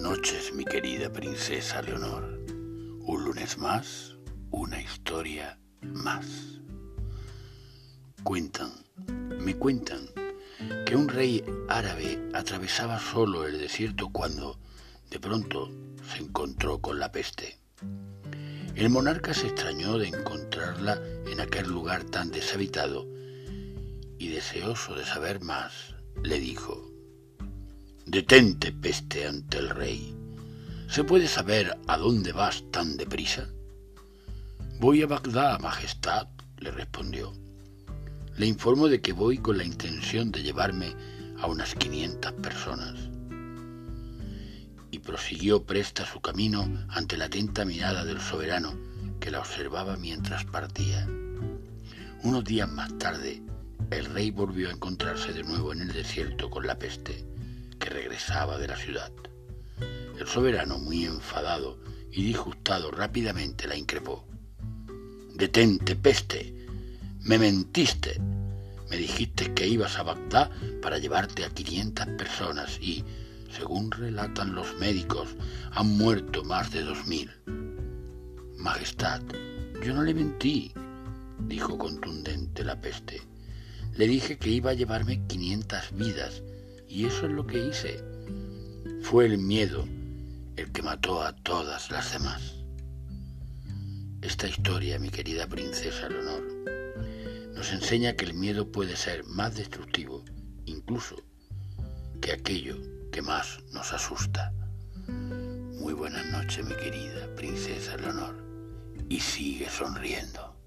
noches, mi querida princesa Leonor. Un lunes más, una historia más. Cuentan, me cuentan, que un rey árabe atravesaba solo el desierto cuando, de pronto, se encontró con la peste. El monarca se extrañó de encontrarla en aquel lugar tan deshabitado y deseoso de saber más, le dijo, Detente, peste, ante el rey. ¿Se puede saber a dónde vas tan deprisa? Voy a Bagdad, Majestad, le respondió. Le informo de que voy con la intención de llevarme a unas 500 personas. Y prosiguió presta su camino ante la atenta mirada del soberano que la observaba mientras partía. Unos días más tarde, el rey volvió a encontrarse de nuevo en el desierto con la peste regresaba de la ciudad. El soberano, muy enfadado y disgustado, rápidamente la increpó. Detente, peste. Me mentiste. Me dijiste que ibas a Bagdad para llevarte a 500 personas y, según relatan los médicos, han muerto más de 2.000. Majestad, yo no le mentí, dijo contundente la peste. Le dije que iba a llevarme 500 vidas y eso es lo que hice. Fue el miedo el que mató a todas las demás. Esta historia, mi querida princesa Leonor, nos enseña que el miedo puede ser más destructivo, incluso, que aquello que más nos asusta. Muy buenas noches, mi querida princesa Leonor, y sigue sonriendo.